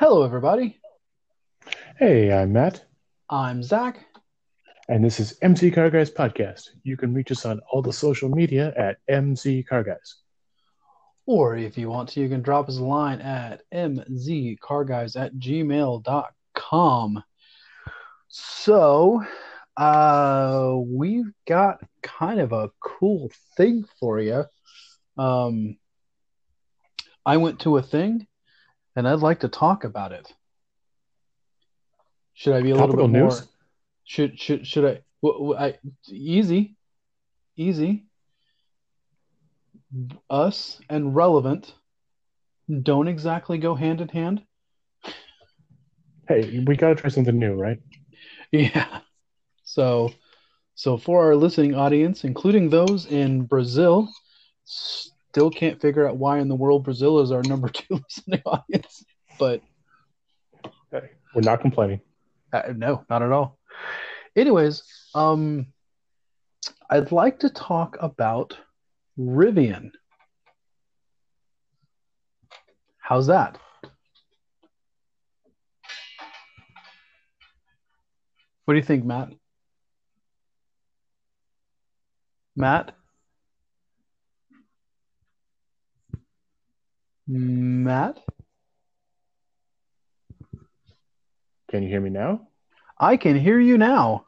Hello, everybody. Hey, I'm Matt, I'm Zach. and this is MZ Car Guys Podcast. You can reach us on all the social media at MZ Car Guys. Or if you want to, you can drop us a line at mzcarguys at gmail.com. So, uh, we've got kind of a cool thing for you. Um, I went to a thing and I'd like to talk about it. Should I be a Topical little bit news? more? Should should should I? w- w- I easy, easy. Us and relevant don't exactly go hand in hand. Hey, we gotta try something new, right? Yeah. So, so for our listening audience, including those in Brazil, still can't figure out why in the world Brazil is our number two listening audience. But Hey, we're not complaining. Uh, no, not at all. Anyways, um, I'd like to talk about Rivian. How's that? What do you think, Matt? Matt? Matt? Can you hear me now? I can hear you now.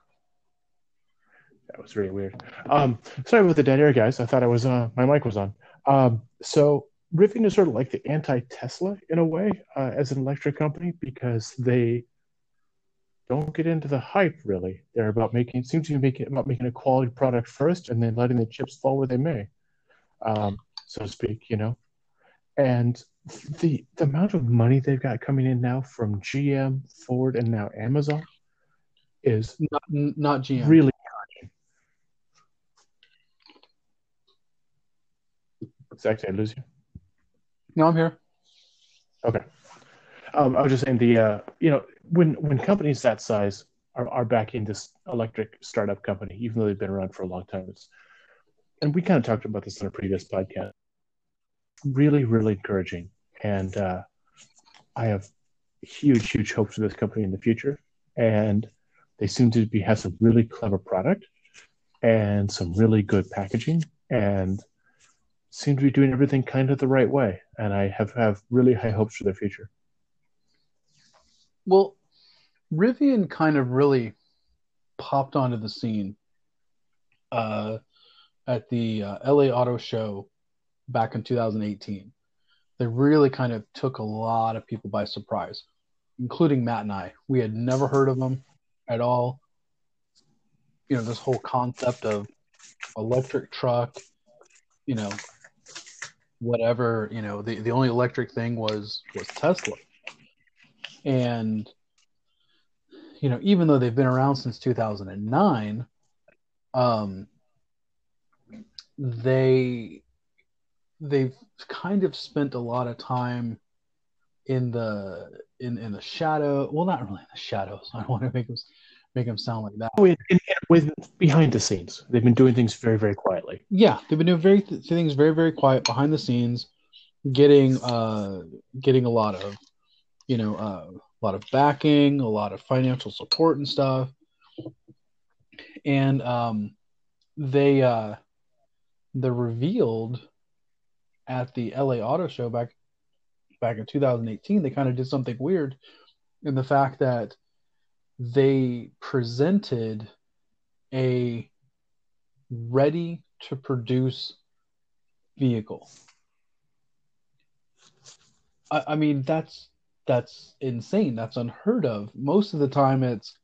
That was really weird. Um, sorry about the dead air, guys. I thought I was uh, my mic was on. Um, so Rivian is sort of like the anti-Tesla in a way uh, as an electric company because they don't get into the hype really. They're about making seems to be making about making a quality product first and then letting the chips fall where they may, um, so to speak. You know, and the the amount of money they've got coming in now from GM, Ford, and now Amazon is Not, not GM. really Zach, did I lose you? No, I'm here. Okay. Um, I was just saying the uh, you know when when companies that size are, are backing this electric startup company, even though they've been around for a long time, it's and we kind of talked about this in a previous podcast. Really, really encouraging, and uh, I have huge, huge hopes for this company in the future. And they seem to be have some really clever product and some really good packaging, and seem to be doing everything kind of the right way. And I have have really high hopes for their future. Well, Rivian kind of really popped onto the scene uh, at the uh, LA Auto Show back in 2018. They really kind of took a lot of people by surprise, including Matt and I. We had never heard of them at all. You know, this whole concept of electric truck, you know, whatever, you know, the, the only electric thing was was Tesla. And you know, even though they've been around since 2009, um, they they've kind of spent a lot of time in the in in the shadow. Well, not really in the shadows. I don't want to make them make them sound like that. Oh, in, in, with behind the scenes, they've been doing things very, very quietly. Yeah, they've been doing very things very very quiet behind the scenes, getting uh getting a lot of you know uh, a lot of backing, a lot of financial support and stuff, and um they uh they revealed at the LA Auto Show back back in 2018 they kind of did something weird in the fact that they presented a ready to produce vehicle. I, I mean that's that's insane. That's unheard of. Most of the time it's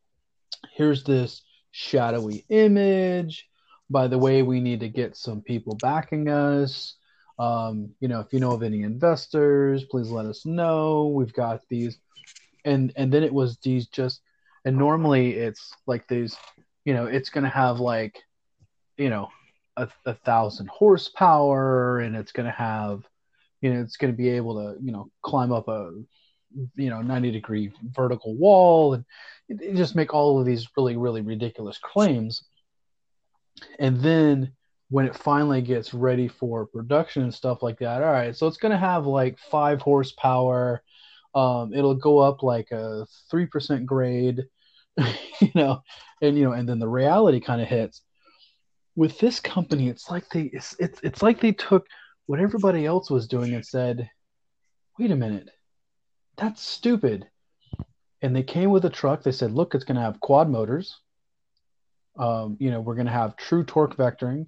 here's this shadowy image. By the way, we need to get some people backing us. Um, you know, if you know of any investors, please let us know. We've got these, and and then it was these just, and normally it's like these, you know, it's gonna have like, you know, a, a thousand horsepower, and it's gonna have, you know, it's gonna be able to, you know, climb up a, you know, ninety degree vertical wall, and it, it just make all of these really really ridiculous claims, and then when it finally gets ready for production and stuff like that. All right, so it's going to have like five horsepower, um, it'll go up like a three percent grade, you know, and you know, and then the reality kind of hits. With this company, it's like they it's, it's it's like they took what everybody else was doing and said, "Wait a minute, that's stupid." And they came with a truck. They said, "Look, it's going to have quad motors. Um, you know, we're going to have true torque vectoring."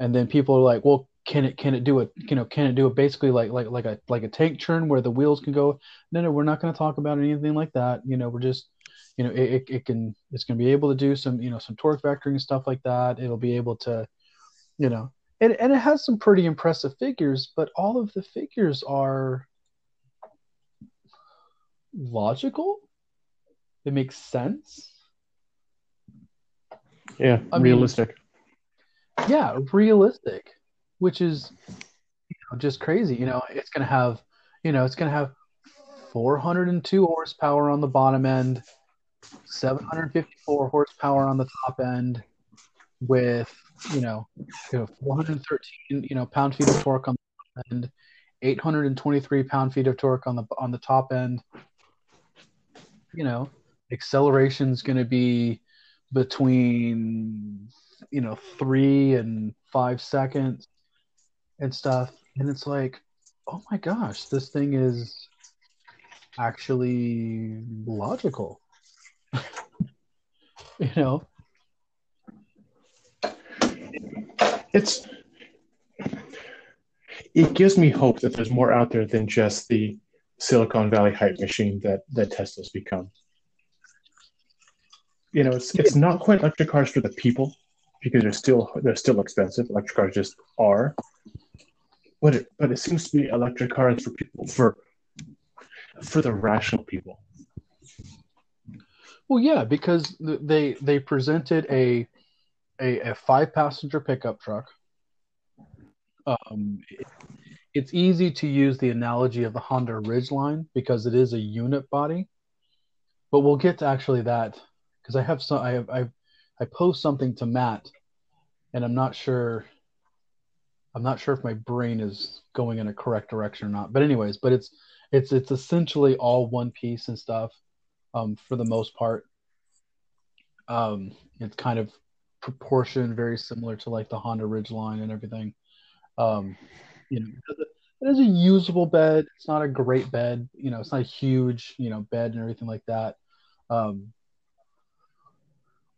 And then people are like, "Well, can it can it do it you know can it do it basically like like like a like a tank turn where the wheels can go? No no we're not going to talk about anything like that. You know we're just you know it, it can it's going to be able to do some you know some torque vectoring and stuff like that. It'll be able to you know and, and it has some pretty impressive figures but all of the figures are logical? It makes sense? Yeah I realistic. mean, yeah realistic which is you know, just crazy. You know, it's going to have, you know, it's going to have 402 horsepower on the bottom end, 754 horsepower on the top end, with you know, you know 413 you know pound feet of torque on the end, 823 pound feet of torque on the on the top end. You know, acceleration is going to be between you know three and five seconds and stuff. And it's like, oh my gosh, this thing is actually logical. you know? It's it gives me hope that there's more out there than just the Silicon Valley hype machine that that Tesla's become. You know, it's it's not quite electric cars for the people because they're still they're still expensive. Electric cars just are, but it but it seems to be electric cars for people for for the rational people. Well, yeah, because they they presented a a, a five passenger pickup truck. Um, it, it's easy to use the analogy of the Honda Ridgeline because it is a unit body, but we'll get to actually that because I have some I have I I post something to Matt, and I'm not sure I'm not sure if my brain is going in a correct direction or not. But anyways, but it's it's it's essentially all one piece and stuff um, for the most part. Um, it's kind of proportioned very similar to like the Honda Ridgeline and everything. Um, you know, it is a usable bed. It's not a great bed. You know, it's not a huge you know bed and everything like that. Um,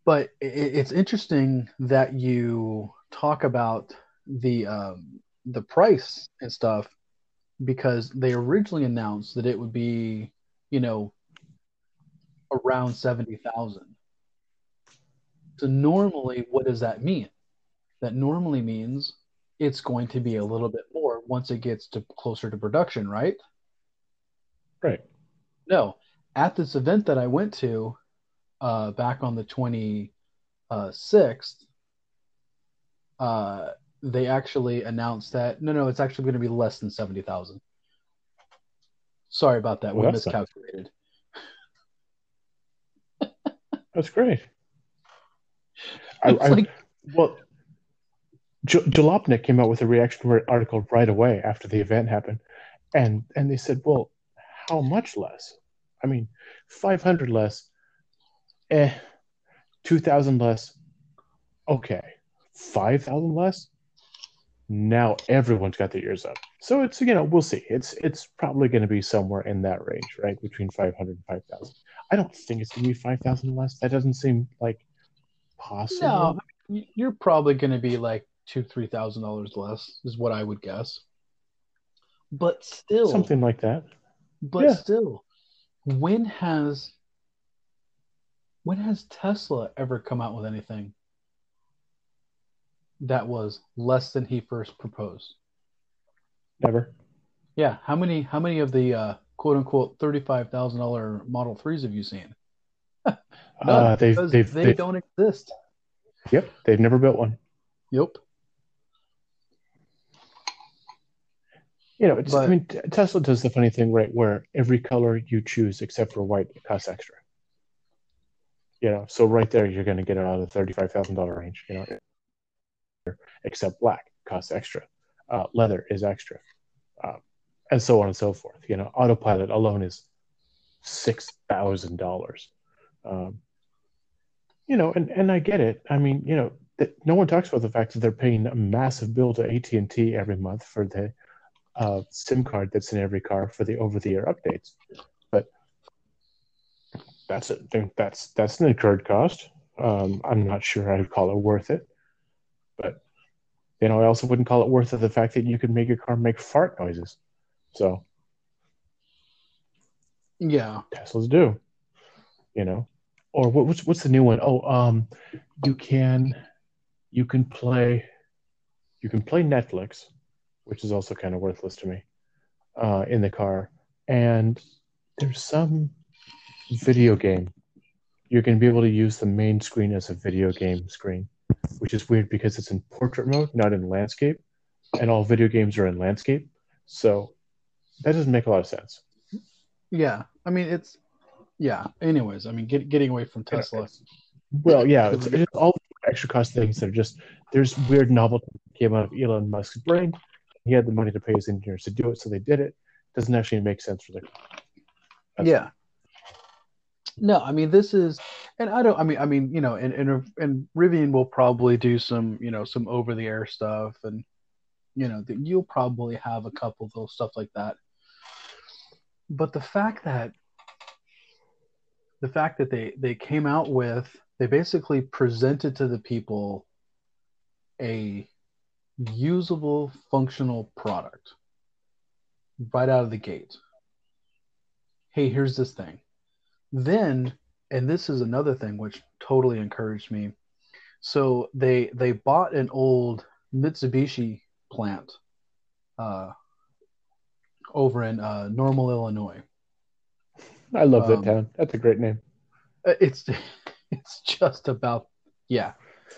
but it, it's interesting that you talk about the um, the price and stuff because they originally announced that it would be, you know, around seventy thousand. So normally, what does that mean? That normally means it's going to be a little bit more once it gets to closer to production, right? Right. No, at this event that I went to uh, back on the twenty sixth, uh, they actually announced that no, no, it's actually going to be less than seventy thousand. Sorry about that. Well, we miscalculated. That's great. I, I, like, well, J- Jalopnik came out with a reaction article right away after the event happened, and and they said, "Well, how much less? I mean, five hundred less, eh, two thousand less, okay, five thousand less now everyone's got their ears up. So it's you know we'll see. It's it's probably going to be somewhere in that range, right, between 500 and 5,000. I don't think it's going to be 5,000 less. That doesn't seem like possible. No, you're probably going to be like two three thousand dollars less is what I would guess. But still, something like that. But yeah. still, when has when has Tesla ever come out with anything that was less than he first proposed? Never. Yeah. How many how many of the uh, quote unquote thirty five thousand dollar Model Threes have you seen? uh, they've, they've, they they've, don't exist. Yep, they've never built one. Yep. You know, but, I mean, Tesla does the funny thing, right, where every color you choose except for white costs extra. You know, so right there, you're going to get it out of the thirty-five thousand dollar range. You know, except black costs extra. Uh, leather is extra. Uh, and so on and so forth. You know, autopilot alone is six thousand um, dollars. You know, and and I get it. I mean, you know, that no one talks about the fact that they're paying a massive bill to AT and T every month for the uh, SIM card that's in every car for the over-the-air updates. That's it. That's that's an incurred cost. Um, I'm not sure I'd call it worth it, but you know, I also wouldn't call it worth it the fact that you could make your car make fart noises. So, yeah, Teslas do. You know, or what, what's what's the new one? Oh, um, you can you can play you can play Netflix, which is also kind of worthless to me, uh, in the car, and there's some video game. You're going to be able to use the main screen as a video game screen, which is weird because it's in portrait mode, not in landscape, and all video games are in landscape. So that doesn't make a lot of sense. Yeah, I mean it's yeah. Anyways, I mean get, getting away from Tesla. Well, yeah, it's, it's all extra cost things that are just there's weird novelty came out of Elon Musk's brain. He had the money to pay his engineers to do it, so they did it. Doesn't actually make sense for the. Yeah. No, I mean this is, and I don't. I mean, I mean, you know, and and and Rivian will probably do some, you know, some over the air stuff, and you know, you'll probably have a couple of those stuff like that. But the fact that the fact that they they came out with they basically presented to the people a usable functional product right out of the gate hey here's this thing then and this is another thing which totally encouraged me so they they bought an old mitsubishi plant uh, over in uh, normal illinois i love that um, town that's a great name uh, it's it's just about yeah,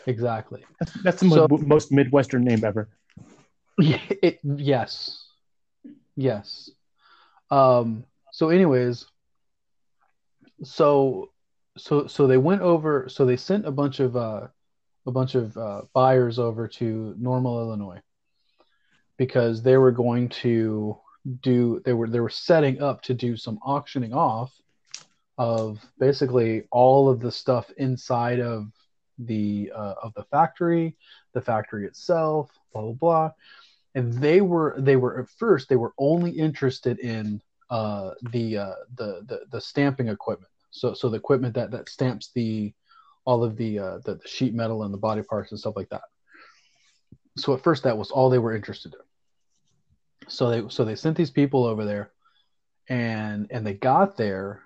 exactly. That's, that's the so, most, most midwestern name ever. It yes, yes. Um. So, anyways, so so so they went over. So they sent a bunch of uh, a bunch of uh, buyers over to Normal, Illinois, because they were going to do. They were they were setting up to do some auctioning off of basically all of the stuff inside of the uh, of the factory, the factory itself, blah blah blah. And they were they were at first they were only interested in uh, the, uh, the the the stamping equipment. So so the equipment that that stamps the all of the, uh, the sheet metal and the body parts and stuff like that. So at first that was all they were interested in. So they so they sent these people over there, and and they got there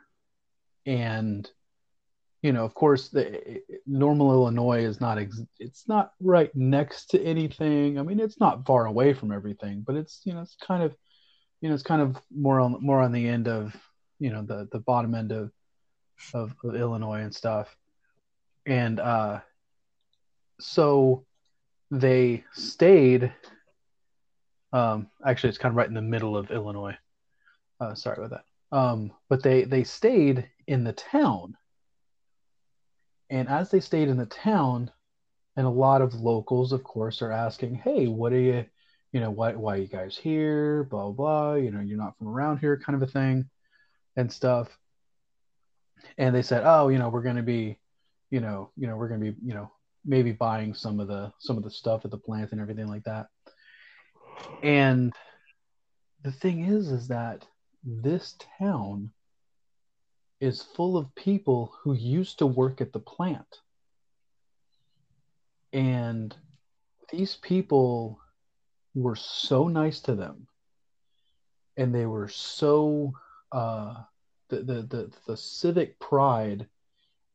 and you know, of course, the normal Illinois is not ex- it's not right next to anything. I mean, it's not far away from everything, but it's you know, it's kind of you know, it's kind of more on more on the end of you know the the bottom end of of, of Illinois and stuff. And uh, so they stayed. Um, actually, it's kind of right in the middle of Illinois. Uh, sorry about that. Um, but they they stayed in the town, and as they stayed in the town, and a lot of locals, of course, are asking, "Hey, what are you, you know, why why you guys here? Blah blah. You know, you're not from around here, kind of a thing, and stuff." And they said, "Oh, you know, we're going to be, you know, you know, we're going to be, you know, maybe buying some of the some of the stuff at the plant and everything like that." And the thing is, is that this town is full of people who used to work at the plant. And these people were so nice to them. And they were so, uh, the, the, the, the civic pride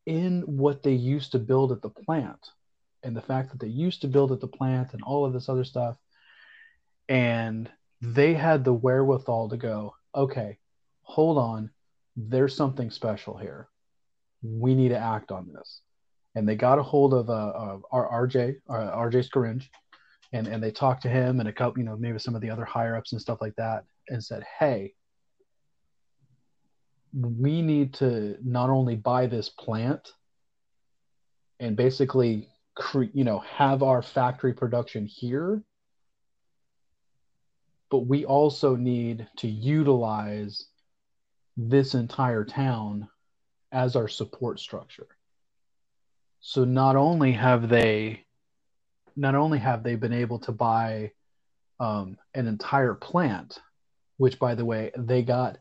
in what they used to build at the plant and the fact that they used to build at the plant and all of this other stuff. And they had the wherewithal to go, okay, hold on, there's something special here. We need to act on this. And they got a hold of, uh, our RJ, uh, RJ Scaringe, and, and they talked to him and a couple, you know, maybe some of the other higher ups and stuff like that, and said, hey, we need to not only buy this plant and basically cre- you know have our factory production here but we also need to utilize this entire town as our support structure. So not only have they not only have they been able to buy um, an entire plant, which by the way, they got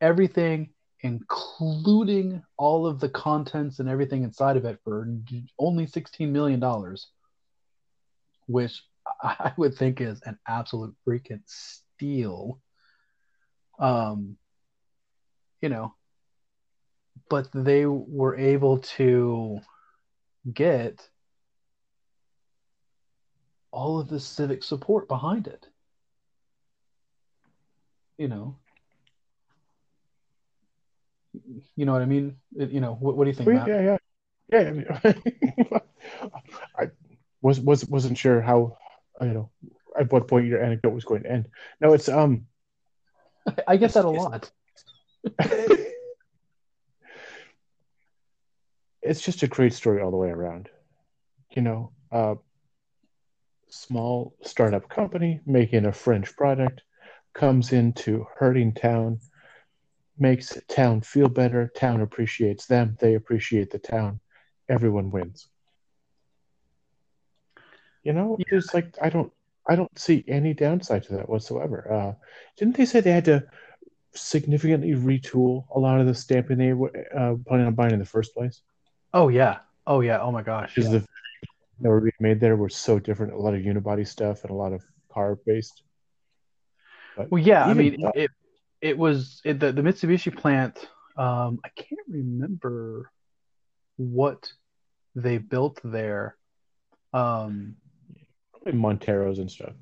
everything including all of the contents and everything inside of it for only 16 million dollars, which I would think is an absolute freaking steal. Um, you know, but they were able to get all of the civic support behind it. You know, you know what I mean? You know, what, what do you think? Matt? Yeah, yeah, yeah. I, mean, I was was wasn't sure how you know at what point your anecdote was going to end. No, it's um. I get that a lot. it's just a great story all the way around. You know, uh, small startup company making a fringe product comes into hurting town, makes town feel better. Town appreciates them. They appreciate the town. Everyone wins. You know, yeah. it's like I don't I don't see any downside to that whatsoever. Uh, didn't they say they had to significantly retool a lot of the stamping they were uh, planning on buying in the first place? Oh yeah, oh yeah, oh my gosh. Because yeah. the that were being made there were so different. A lot of unibody stuff and a lot of car based. Well, yeah, I mean it. It was it, the the Mitsubishi plant. Um, I can't remember what they built there. Um, Monteros and stuff.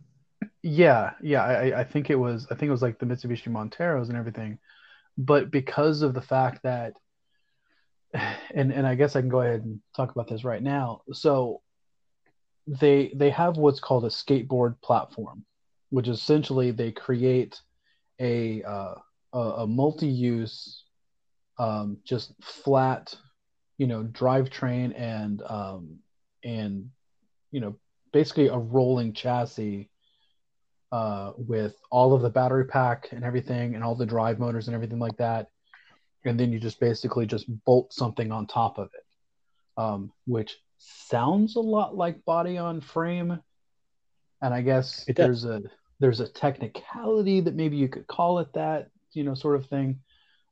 Yeah, yeah. I, I think it was I think it was like the Mitsubishi Monteros and everything. But because of the fact that and and I guess I can go ahead and talk about this right now. So they they have what's called a skateboard platform, which essentially they create a uh, a, multi-use um, just flat, you know, drivetrain and um, and you know basically a rolling chassis uh, with all of the battery pack and everything and all the drive motors and everything like that. And then you just basically just bolt something on top of it um, which sounds a lot like body on frame and i guess there's a there's a technicality that maybe you could call it that you know sort of thing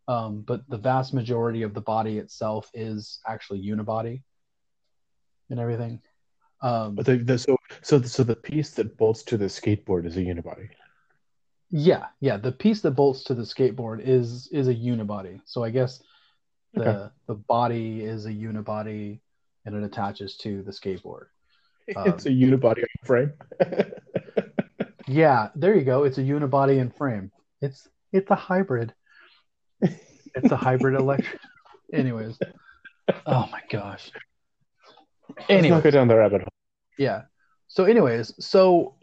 um, but the vast majority of the body itself is actually unibody and everything um, but the, the, so so so the piece that bolts to the skateboard is a unibody. Yeah, yeah. The piece that bolts to the skateboard is is a unibody. So I guess the okay. the body is a unibody, and it attaches to the skateboard. It's um, a unibody frame. yeah, there you go. It's a unibody and frame. It's it's a hybrid. It's a hybrid electric. Anyways, oh my gosh. Anyway, go down the rabbit hole. Yeah. So, anyways, so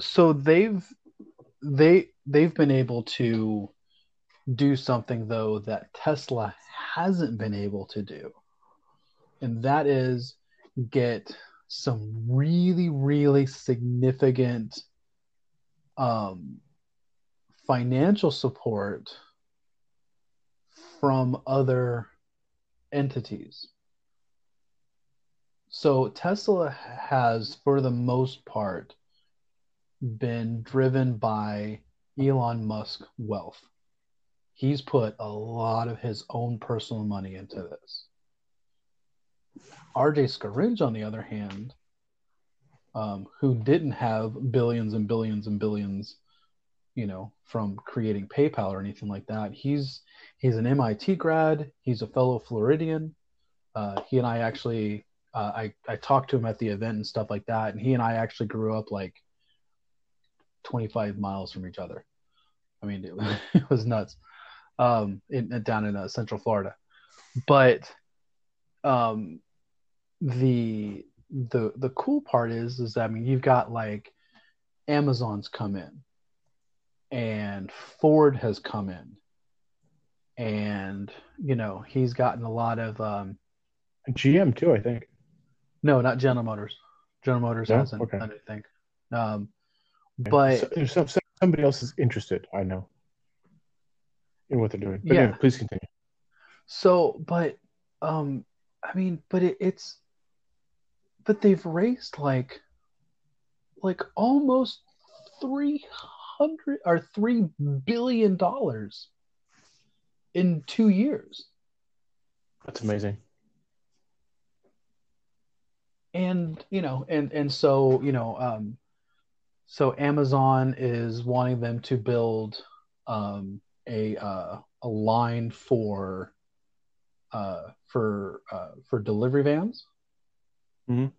so they've they they've been able to do something though that Tesla hasn't been able to do, and that is get some really really significant um, financial support from other entities so Tesla has, for the most part, been driven by Elon Musk wealth. He's put a lot of his own personal money into this. RJ Scaringe, on the other hand, um, who didn't have billions and billions and billions, you know, from creating PayPal or anything like that. He's he's an MIT grad. He's a fellow Floridian. Uh, he and I actually uh, I I talked to him at the event and stuff like that, and he and I actually grew up like 25 miles from each other. I mean, it, it was nuts. Um, in, down in uh, Central Florida, but um, the the the cool part is is that, I mean you've got like Amazon's come in, and Ford has come in, and you know he's gotten a lot of um, GM too, I think. No, not General Motors. General Motors no? hasn't okay. done anything. Um, but so, some, somebody else is interested. I know in what they're doing. But Yeah. anyway, please continue. So, but um, I mean, but it, it's, but they've raised like, like almost three hundred or three billion dollars in two years, That's amazing. and you know, and and so you know, um, so Amazon is wanting them to build um a uh, a line for uh for uh for delivery vans Mhm.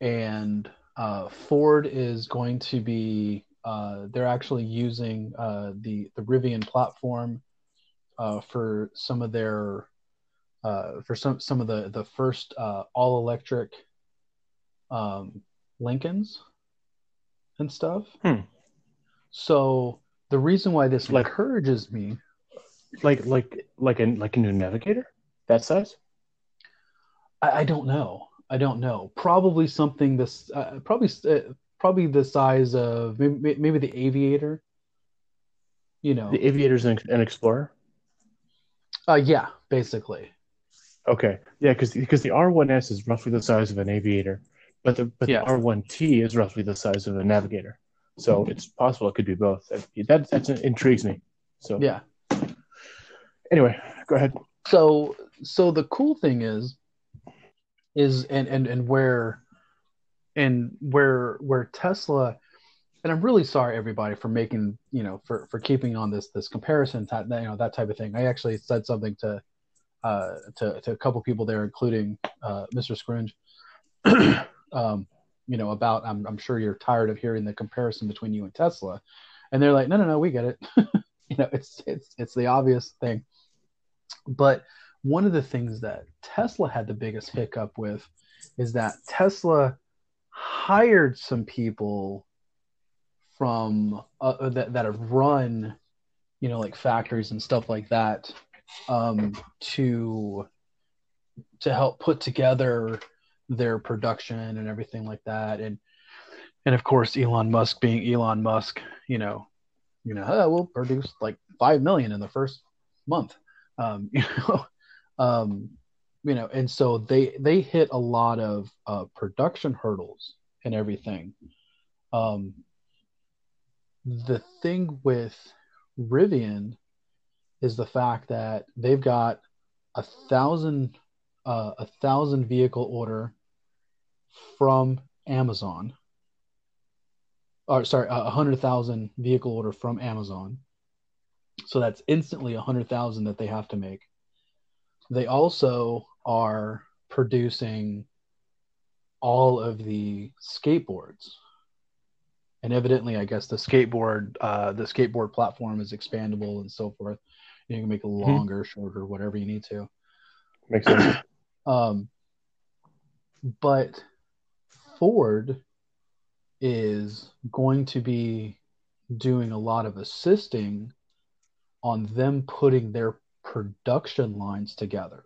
and uh, Ford is going to be uh, they're actually using uh, the the Rivian platform uh, for some of their uh, for some some of the the first uh, all electric um, Lincolns and stuff. Hmm. So the reason why this Like- encourages me, Like like like a like a new navigator that size. I, I don't know. I don't know. Probably something this uh, probably uh, probably the size of maybe, maybe the Aviator. You know, The Aviator's an, an Explorer. uh, yeah, basically. Okay, yeah, because because the R1S is roughly the size of an Aviator, but the but Yeah. the R1T is roughly the size of a Navigator. So it's possible it could be both. That that, that intrigues me. So Yeah. Anyway, go ahead. So so the cool thing is is and and and where and where where Tesla and I'm really sorry everybody for making you know for for keeping on this this comparison that you know that type of thing. I actually said something to uh to to a couple people there including uh Mr. Scaringe um you know about I'm I'm sure you're tired of hearing the comparison between you and Tesla and they're like no no no we get it. you know it's it's it's the obvious thing. But one of the things that Tesla had the biggest hiccup with is that Tesla hired some people from uh, that that have run, you know, like factories and stuff like that, um, to to help put together their production and everything like that, and and of course Elon Musk being Elon Musk, you know, you know, oh, we'll produce like five million in the first month, um, you know, um, you know, and so they they hit a lot of uh, production hurdles and everything. Um, the thing with Rivian is the fact that they've got a thousand uh, a thousand vehicle order from Amazon. Or sorry, a hundred thousand vehicle order from Amazon. So that's instantly a hundred thousand that they have to make. They also are producing all of the skateboards. And evidently i guess the skateboard uh, the skateboard platform is expandable and so forth. You can make it longer shorter whatever you need to. Makes sense. um, but ford is going to be doing a lot of assisting on them putting their production lines together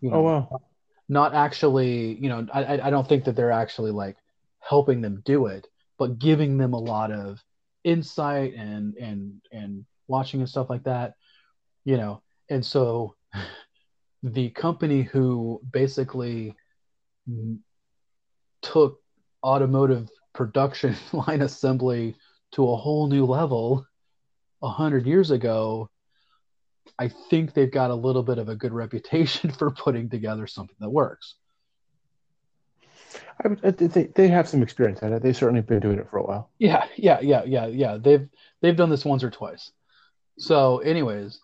You oh know, wow. not actually you know I, I- don't think that they're actually like helping them do it but giving them a lot of insight and and and watching and stuff like that you know and so the company who basically took automotive production line assembly to a whole new level a hundred years ago I think they've got a little bit of a good reputation for putting together something that works. I uh, they they have some experience at it. They've certainly been doing it for a while. Yeah, yeah, yeah, yeah, yeah. They've they've done this once or twice. So, anyways,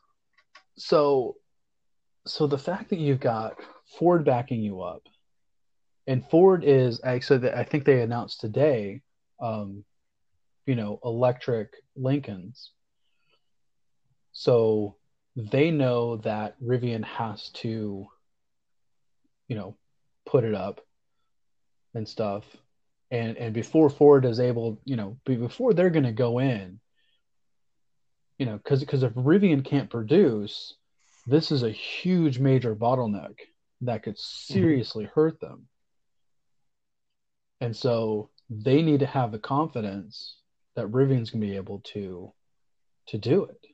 so so the fact that you've got Ford backing you up, and Ford is actually I think they announced today, um, you know, electric Lincolns. So they know that Rivian has to, you know, put it up and stuff. And and before Ford is able, you know, be- before they're going to go in, you know, because because if Rivian can't produce, this is a huge major bottleneck that could mm-hmm. seriously hurt them. And so they need to have the confidence that Rivian's gonna be able to to do it.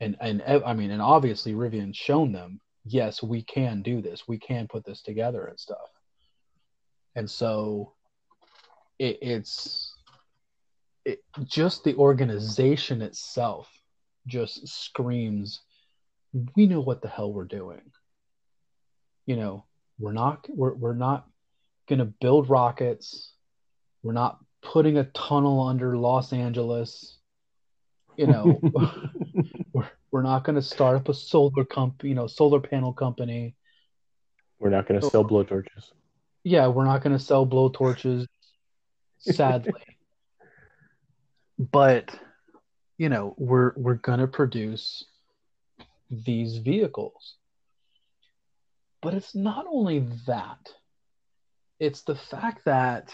And and I mean, and obviously Rivian's shown them, yes, we can do this. We can put this together and stuff. And so it, it's it, just the organization itself just screams we know what the hell we're doing you know we're not we're, we're not going to build rockets we're not putting a tunnel under los angeles you know we're, not going to start up a solar comp you know solar panel company. We're not going to sell blow torches. yeah we're not going to sell blow torches, sadly. But you know we're we're going to produce these vehicles. But it's not only that. It's the fact that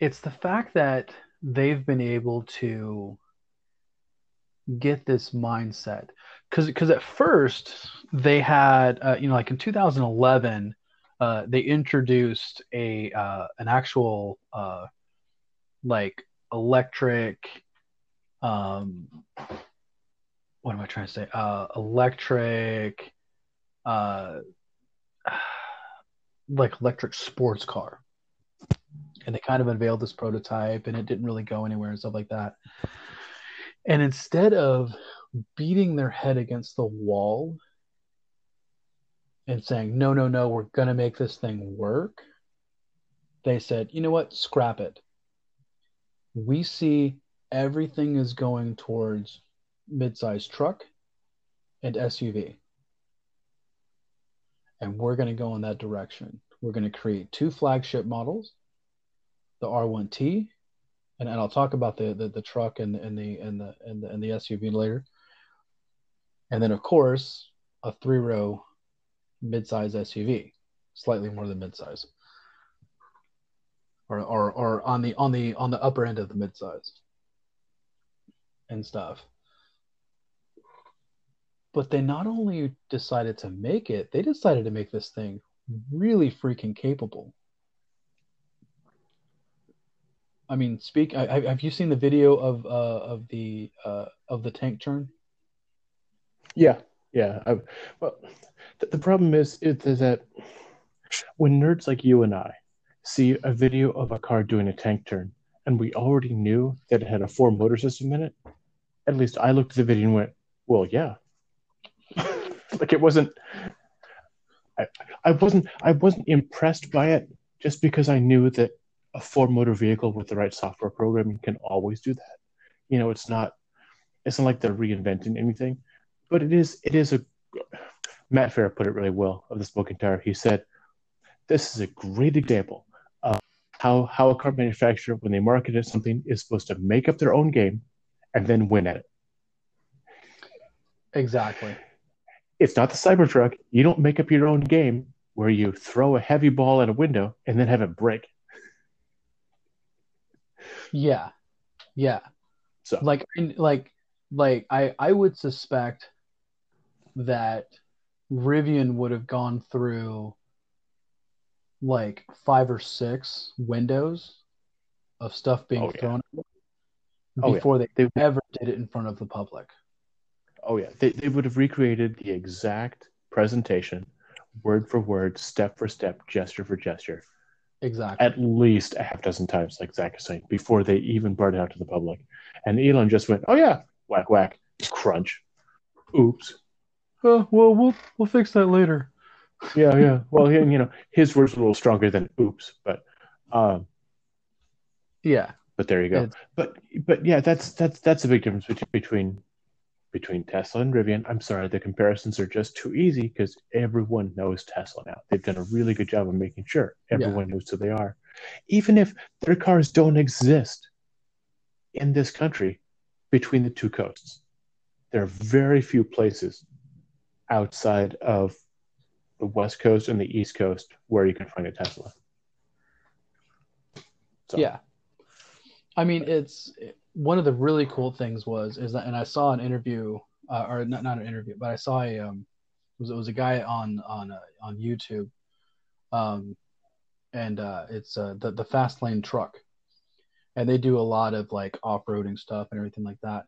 it's the fact that they've been able to get this mindset. Because because at first they had uh, you know like in 2011 uh, they introduced a uh, an actual uh, like electric um what am I trying to say? Uh electric uh like electric sports car and they kind of unveiled this prototype and it didn't really go anywhere and stuff like that and instead of beating their head against the wall and saying, no, no, no, we're going to make this thing work, they said, you know what, scrap it. We see everything is going towards mid-sized truck and SUV. And we're going to go in that direction. We're going to create two flagship models, the R1T, and, and I'll talk about the, the, the truck and, and the and the and the and the SUV later. And then of course a three row mid-size SUV, slightly more than mid-size. Or, or or on the on the on the upper end of the mid-size and stuff. But they not only decided to make it, they decided to make this thing really freaking capable. I mean, speak. I, have you seen the video of uh, of the uh, of the tank turn? Yeah, yeah. I, well, the, the problem is, is is that when nerds like you and I see a video of a car doing a tank turn, and we already knew that it had a four motor system in it, at least I looked at the video and went, "Well, yeah." like it wasn't. I, I wasn't. I wasn't impressed by it just because I knew that a four motor vehicle with the right software programming can always do that. You know, it's not. It's not like they're reinventing anything but it is it is a Matt Farah put it really well of the smoking tire. He said, "This is a great example of how how a car manufacturer, when they market something, is supposed to make up their own game and then win at it. Exactly. It's not the Cybertruck. You don't make up your own game where you throw a heavy ball at a window and then have it break. Yeah, yeah. So Like like like I I would suspect that Rivian would have gone through like five or six windows of stuff being Oh, thrown Oh, yeah. before they They- ever did it in front of the public. Oh yeah, they they would have recreated the exact presentation, word for word, step for step, gesture for gesture, Exactly. at least a half dozen times, like Zach is saying, before they even brought it out to the public. And Elon just went, "Oh yeah, whack whack, crunch, oops, Uh, well, we'll we'll fix that later. yeah yeah." Well, he, you know, his words were a little stronger than oops, but um, Yeah. but there you go. It's- But but yeah, that's that's that's a big difference between between between Tesla and Rivian. I'm sorry, the comparisons are just too easy because everyone knows Tesla now. They've done a really good job of making sure everyone knows who they are, even if their cars don't exist in this country between the two coasts. There are very few places outside of the West Coast and the East Coast where you can find a Tesla. So, Yeah. I mean, it's one of the really cool things was is that, and I saw an interview, uh, or not not an interview, but I saw a um, it was it was a guy on on uh, on YouTube, um, and uh, it's uh, the the fast lane truck, and they do a lot of like off roading stuff and everything like that.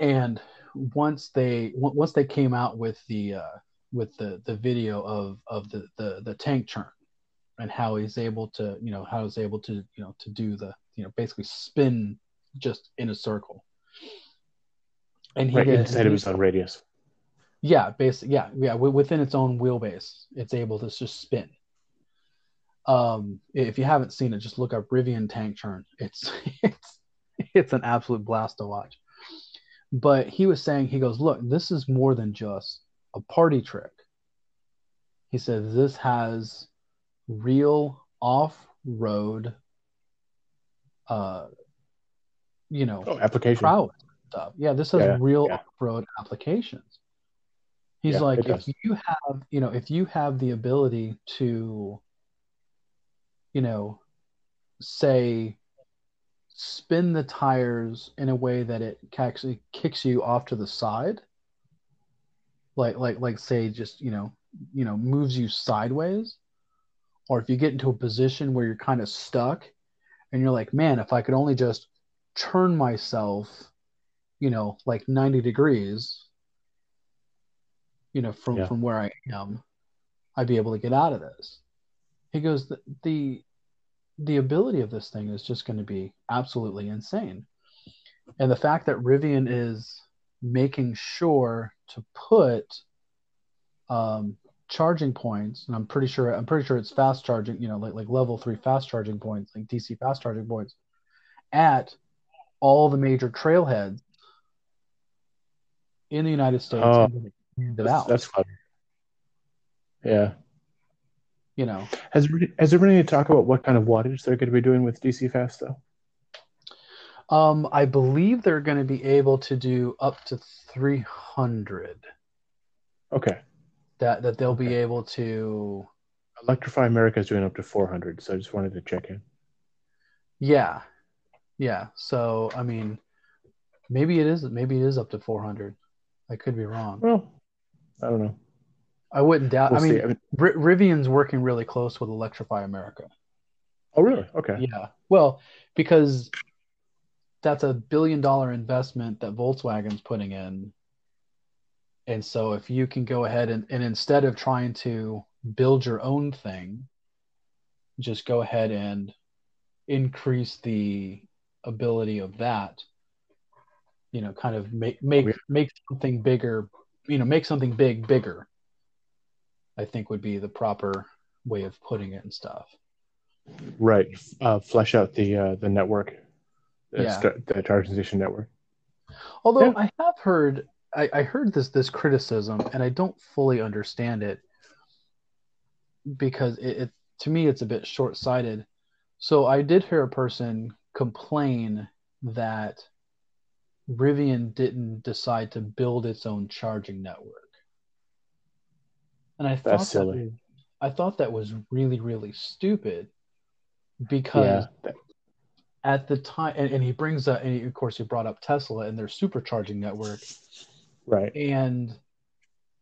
And once they once they came out with the uh, with the the video of of the the, the tank turn and how he's able to you know how he's able to you know to do the you know basically spin just in a circle. And he right did, inside of his own radius. Yeah basically yeah yeah within its own wheelbase it's able to just spin. Um if you haven't seen it just look up rivian tank turn it's it's it's an absolute blast to watch. But he was saying he goes look this is more than just a party trick. He said this has real off-road uh you know oh, application. stuff. Yeah this has yeah, real yeah. off-road applications. He's yeah, like if you have you know if you have the ability to you know say spin the tires in a way that it actually kicks you off to the side like like like say just you know you know moves you sideways or if you get into a position where you're kind of stuck and you're like, man, if I could only just turn myself, you know, like 90 degrees, you know, from, yeah. from where I am, I'd be able to get out of this. He goes, the, the, the ability of this thing is just going to be absolutely insane. And the fact that Rivian is making sure to put um, charging points, and I'm pretty sure I'm pretty sure it's fast charging, you know, like like level three fast charging points, like DC fast charging points, at all the major trailheads in the United States. Oh, that's, that's fun. Yeah. You know, has has there been any talk about what kind of wattage they're going to be doing with DC fast though? Um, I believe they're going to be able to do up to 300. Okay that that they'll be able to Electrify America is doing up to 400, so I just wanted to check in. Yeah, yeah. So I mean, maybe it is maybe it is up to 400. I could be wrong. Well, I don't know. I wouldn't doubt. We'll I, mean, I mean, R- Rivian's working really close with Electrify America. Oh, really? Okay. Yeah. Well, because that's a billion dollar investment that Volkswagen's putting in and so if you can go ahead and, and instead of trying to build your own thing, just go ahead and increase the ability of that, you know, kind of make make make something bigger, you know, make something big bigger. I think would be the proper way of putting it and stuff. Right. Uh, flesh out the uh, the network, the, yeah. st- the charging station network. Although yeah. I have heard I, I heard this this criticism and I don't fully understand it because it, it to me it's a bit short sighted. So I did hear a person complain that Rivian didn't decide to build its own charging network. And I thought That's silly. That was, I thought that was really, really stupid because yeah. at the time, and, and he brings up, and he, of course, he brought up Tesla and their supercharging network. Right. And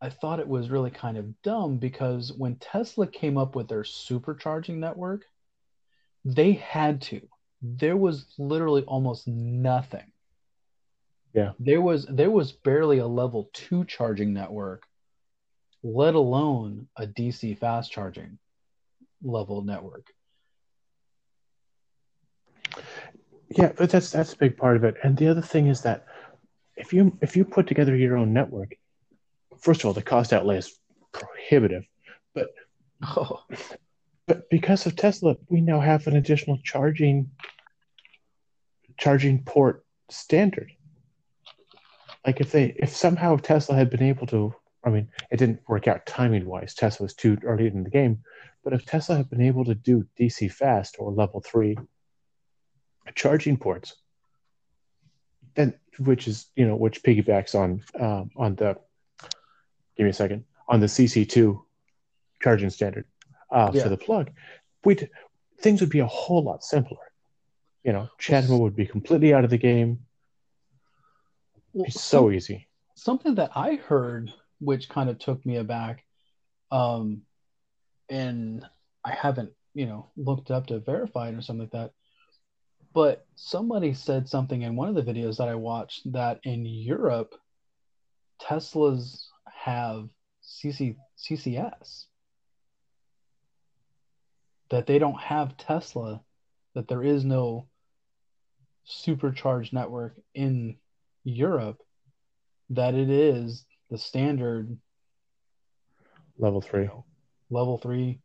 I thought it was really kind of dumb because when Tesla came up with their supercharging network, they had to. There was literally almost nothing. Yeah. There was there was barely a level 2 charging network, let alone a DC fast charging level network. Yeah, but that's that's a big part of it. And the other thing is that if you if you put together your own network, first of all, the cost outlay is prohibitive, but oh. but because of Tesla, we now have an additional charging charging port standard. Like if they if somehow Tesla had been able to, I mean, it didn't work out timing wise. Tesla was too early in the game, but if Tesla had been able to do DC fast or level three charging ports, then which is you know which piggybacks on um, on the give me a second on the CC2 charging standard uh, yeah. for the plug, we'd things would be a whole lot simpler. You know, CHAdeMO would be completely out of the game. Well, so some, easy. Something that I heard, which kind of took me aback, um, and I haven't you know, looked up to verify it or something like that. But somebody said something in one of the videos that I watched that in Europe, Teslas have CC, CCS. That they don't have Tesla, that there is no supercharged network in Europe, that it is the standard Level three. level three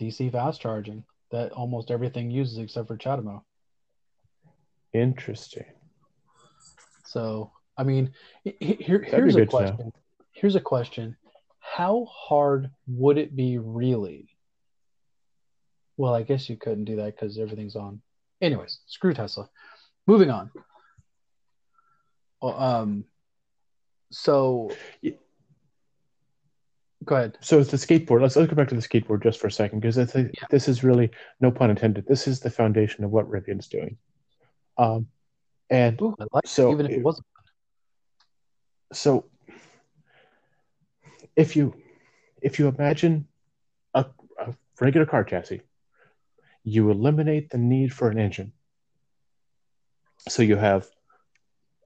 DC fast charging that almost everything uses except for CHAdeMO. Interesting. So, I mean, he- he- here, here's a question. Here's a question. How hard would it be really? Well, I guess you couldn't do that because everything's on. Anyways, screw Tesla. Moving on. Well, um, so Yeah. go ahead. So it's the skateboard. Let's let's go back to the skateboard just for a second because Yeah. this is really no pun intended. This is the foundation of what Rivian's doing. Um, and Ooh, like it, So even if it it- wasn't. so if you if you imagine a, a regular car chassis you eliminate the need for an engine so you have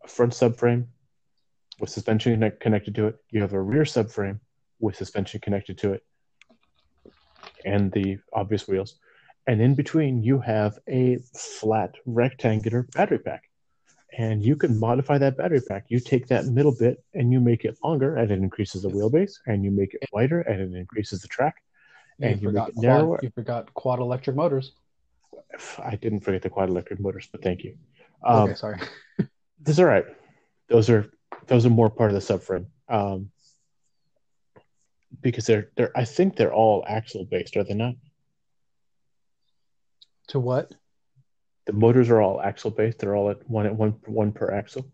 a front subframe with suspension connect, connected to it you have a rear subframe with suspension connected to it and the obvious wheels and in between you have a flat rectangular battery pack and you can modify that battery pack. You take that middle bit and you make it longer, and it increases the wheelbase, and you make it wider, and it increases the track. and you make forgot it narrower. quad, you forgot quad electric motors. I didn't forget the quad electric motors, but thank you. Um, okay, sorry. That's all right. Those are those are more part of the subframe um, because they're they're. I think they're all axle based, are they not? To what? The motors are all axle based. They're all at one at one one per axle.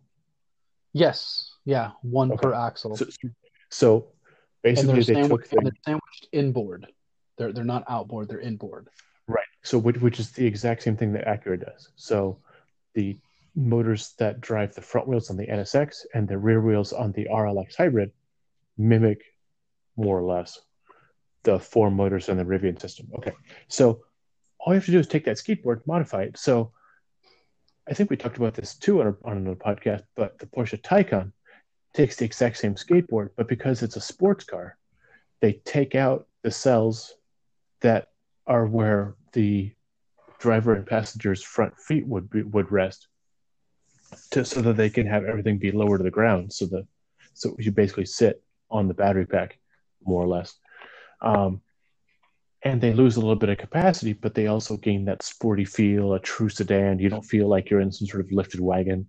Yes. Yeah. One Okay. per axle. So, so basically, they're, they sandwiched, took the, they're sandwiched inboard. They're they're not outboard. They're inboard. Right. So, which, which is the exact same thing that Acura does. So, the motors that drive the front wheels on the NSX and the rear wheels on the RLX hybrid mimic more or less the four motors in the Rivian system. Okay. So, all you have to do is take that skateboard, modify it. So, I think we talked about this too on, on another podcast, but the Porsche Taycan takes the exact same skateboard, but because it's a sports car, they take out the cells that are where the driver and passenger's front feet would be, would rest, to, so that they can have everything be lower to the ground. So the so you basically sit on the battery pack, more or less. Um, and they lose a little bit of capacity, but they also gain that sporty feel, a true sedan. You don't feel like you're in some sort of lifted wagon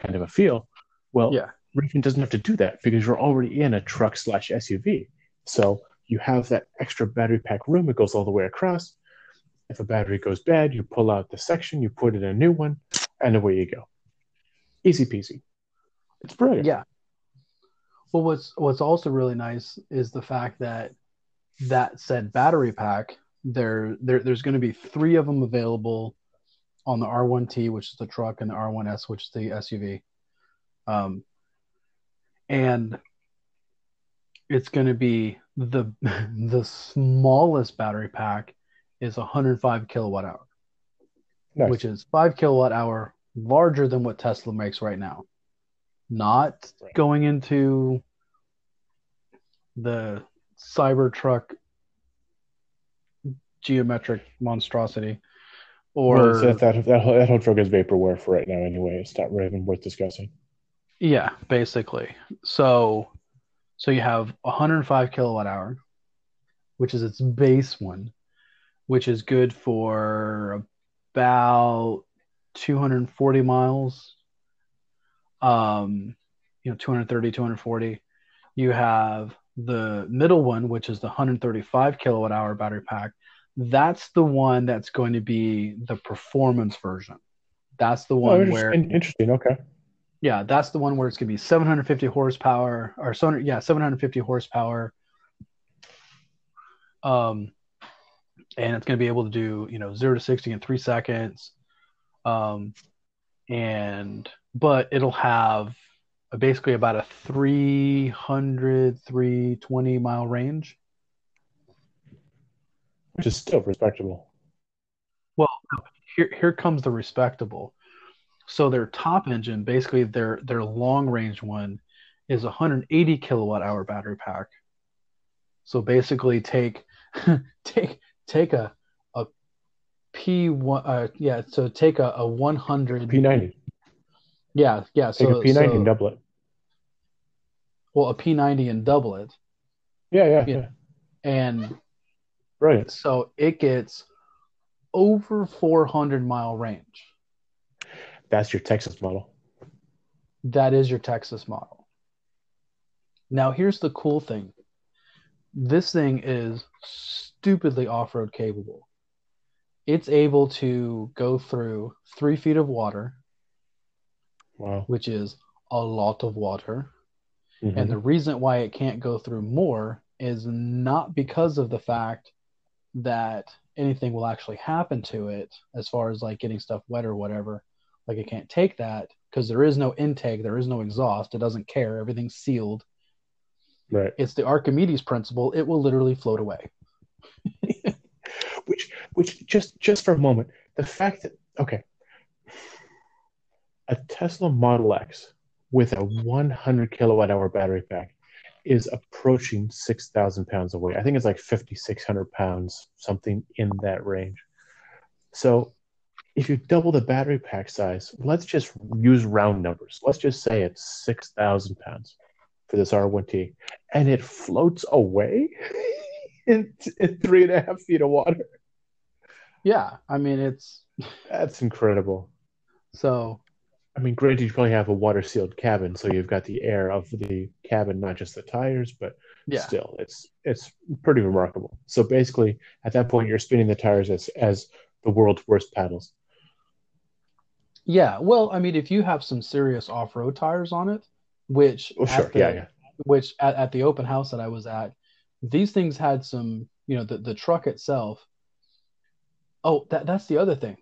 kind of a feel. Well, Yeah. Rivian doesn't have to do that because you're already in a truck slash SUV. So you have that extra battery pack room. It goes all the way across. If a battery goes bad, you pull out the section, you put in a new one, and away you go. Easy peasy. It's brilliant. Yeah. Well, what's what's also really nice is the fact that that said battery pack there, there there's going to be three of them available on the R1T, which is the truck, and the R1S, which is the SUV. Um, and it's going to be the the smallest battery pack is 105 kilowatt hour, Nice. which is five kilowatt hour larger than what Tesla makes right now. Not Right. going into the Cybertruck geometric monstrosity, or Well, that, that, that, whole, that whole truck is vaporware for right now anyway. It's not really even worth discussing. Yeah, basically. So, so you have 105 kilowatt hour, which is its base one, which is good for about 240 miles. Um, you know, 230, 240. You have the middle one, which is the 135 kilowatt hour battery pack. That's the one that's going to be the performance version. That's the Oh, one interesting. where interesting. Okay. yeah, that's the one where it's gonna be 750 horsepower or 700, yeah, 750 horsepower. Um, and it's gonna be able to do you know zero to 60 in three seconds. Um, and but it'll have basically about a 300 320 mile range. Which is still respectable. Well, here here comes the respectable. So their top engine, basically their their long range one, is a 180 kilowatt hour battery pack. So basically, take take take a a P one uh, yeah. So take a, a 100 P90. yeah yeah. Take So a P90 so- and double it. well a P90 and double it, Yeah, yeah, Yeah. yeah. and right, so it gets over 400 mile range. That's your Texas model. That is your Texas model. Now, here's the cool thing this thing is stupidly off road capable. It's able to go through three feet of water, Wow. which is a lot of water. Mhm. And the reason why it can't go through more is not because of the fact that anything will actually happen to it as far as like getting stuff wet or whatever. Like it can't take that because there is no intake, there is no exhaust, it doesn't care, everything's sealed. right. It's the Archimedes principle, it will literally float away. which which just just for a moment the fact that okay. A tesla model x with a 100 kilowatt hour battery pack is approaching 6000 pounds of weight. I think it's like 5600 pounds something in that range. So if you double the battery pack size let's just use round numbers. Let's just say it's 6000 pounds for this r1t and it floats away in, in three and a half feet of water Yeah, I mean it's that's incredible. so I mean, granted, you probably have a water sealed cabin, so you've got the air of the cabin, not just the tires, but yeah. still, it's it's pretty remarkable. So basically, at that point, you're spinning the tires as as the world's worst paddles. Yeah, well, I mean if you have some serious off-road tires on it, which Oh, sure, the- yeah, yeah, which at, at the open house that I was at, these things had some, you know, the, the truck itself. Oh, that that's the other thing.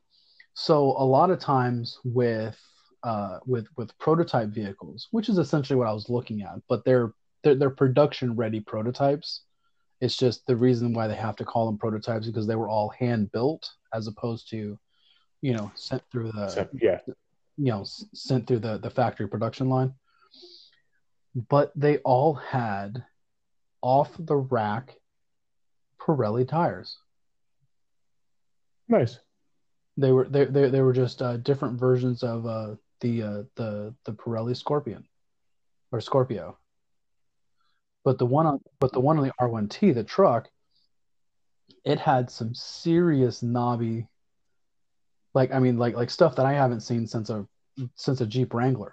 So a lot of times with uh with with prototype vehicles, which is essentially what I was looking at, but they're they're, they're production ready prototypes. It's just the reason why they have to call them prototypes because they were all hand built as opposed to, you know, sent through the So, yeah. you know sent through the the factory production line but they all had off the rack pirelli tires Nice. they were they they, they were just uh, different versions of uh the uh the the pirelli scorpion or scorpio but the one on but the one on the r1t the truck it had some serious knobby like i mean like like stuff that i haven't seen since a since a jeep wrangler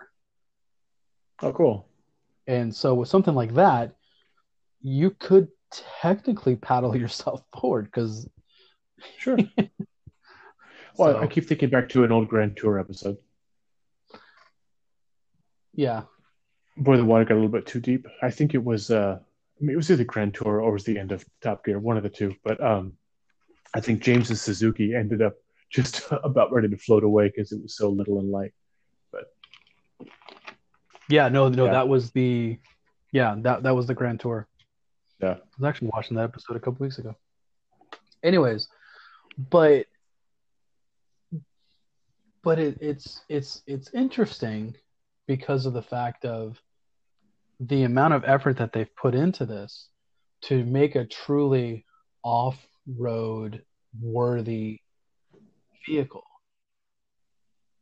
Oh, cool. And so with something like that, you could technically paddle yourself forward because Sure. well, So- I keep thinking back to an old Grand Tour episode yeah, where the water got a little bit too deep. I think it was uh I mean, it was either Grand Tour or it was the end of Top Gear, one of the two. But um I think James's Suzuki ended up just about ready to float away because it was so little and light. But yeah, no, no, Yeah. that was the yeah that that was the Grand Tour. Yeah. I was actually watching that episode a couple weeks ago. Anyways, but but it, it's it's it's interesting because of the fact of the amount of effort that they've put into this to make a truly off-road worthy vehicle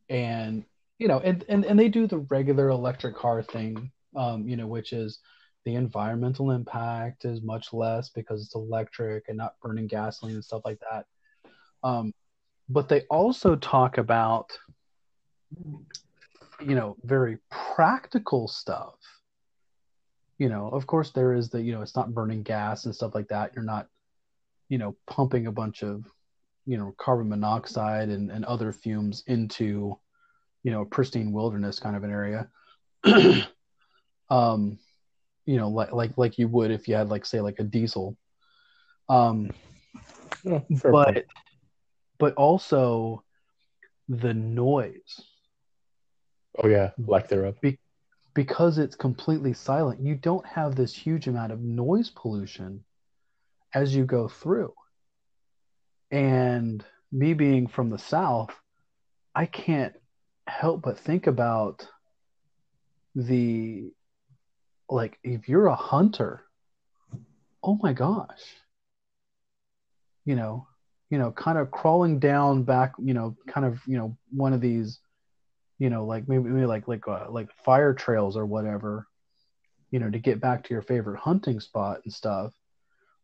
and you know and, and and they do the regular electric car thing um you know which is the environmental impact is much less because it's electric and not burning gasoline and stuff like that. Um but they also talk about you know very practical stuff. You know of course there is the you know it's not burning gas and stuff like that. You're not you know pumping a bunch of you know carbon monoxide and, and other fumes into you know a pristine wilderness kind of an area. Um you know like like like you would if you had like say like a diesel um fair but point. but also the noise oh yeah, lack thereof. because it's completely silent you don't have this huge amount of noise pollution as you go through and me being from the South, I can't help but think about the like if you're a hunter, oh my gosh. You know, you know, kind of crawling down back, you know, kind of, you know, one of these, you know, like maybe, maybe like like uh, like fire trails or whatever, you know, to get back to your favorite hunting spot and stuff.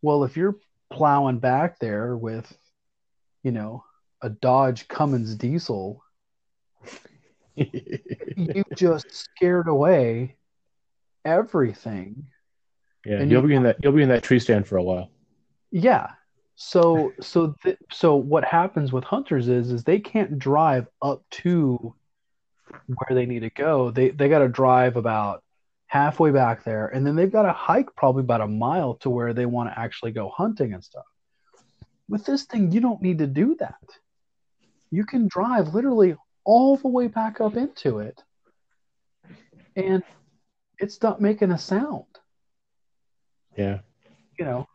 Well, if you're plowing back there with, you know, a Dodge Cummins diesel, you just scared away everything. Yeah, And you'll you- be in that you'll be in that tree stand for a while. Yeah. So so th- so what happens with hunters is is they can't drive up to where they need to go. They they got to drive about halfway back there and then they've got to hike probably about a mile to where they want to actually go hunting and stuff. With this thing you don't need to do that. You can drive literally all the way back up into it and it's not making a sound, Yeah. you know.